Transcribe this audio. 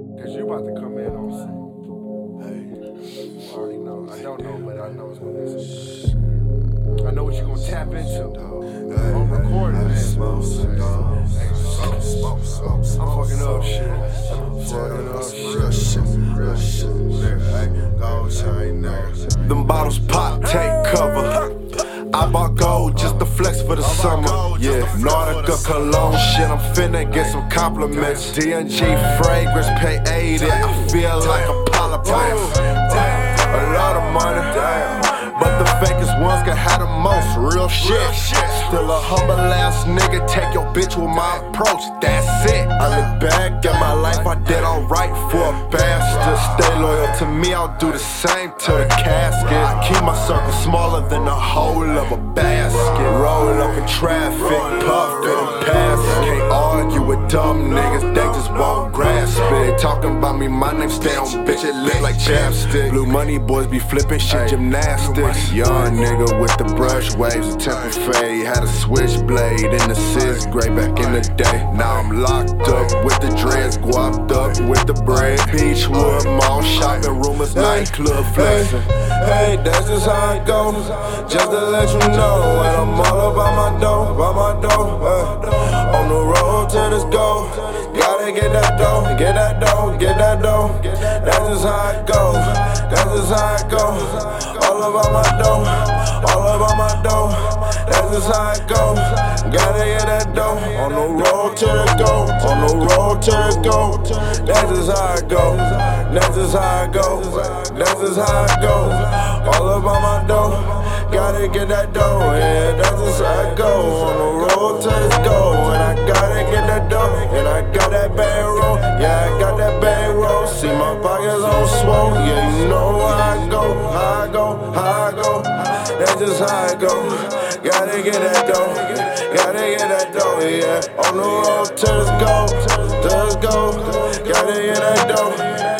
Cause you about to come in on scene. Hey, I already know. I don't know, but I know it's gonna be some. I know what you're gonna tap into. I'm recording, man. I'm fucking up shit. Fucking up Real shit, real shit, gold chain. Them bottles pop, take cover. I bought gold just the flex for the summer. Yeah, Nautica cologne shit. I'm finna get some compliments. DNG fragrance, pay 80. I feel like a polypipe. A lot of money. But the fakest ones can have the most real shit. Still a humble ass nigga. Take your bitch with my approach. That's it. I look back at my life. I did alright for a bastard. Stay loyal to me. I'll do the same to the casket. Circle smaller than the whole of a basket. Roll up in traffic, puff dumb niggas. They just won't grasp it. Talking about me. My name stay on bitch. It look like chapstick. Blue money boys be flipping shit gymnastics. Young nigga with the brush waves, a temper fade. Had a switchblade in the sixth grade back in the day. Now I'm locked up with the dreads, guapped up with the bread. Beachwood mall shopping rumors, nightclub flexing. Hey, that's just how it goes. Just to let you know, and I'm all about my dough, about my dough. The to this goal, gotta get that dough, get that dough, get that dough. That's just how it goes. That's just how it goes. All about my dough, all about my dough. That's just how it goes. Gotta get that dough. On the road to the goal, on the road to the goal. That's just how it goes. That's just how it goes. That's just how it goes. All about my dough. Gotta get that dough, yeah, that's just how it goes. On the road to this goal, and I gotta get that dough, and I got that bang roll, yeah, I got that bang roll. See my pockets on swole, yeah, you know how I go, how I go, how I go. That's just how it goes. Gotta get that dough, gotta get that dough, yeah. On the road to this goal, to this goal, gotta get that dough.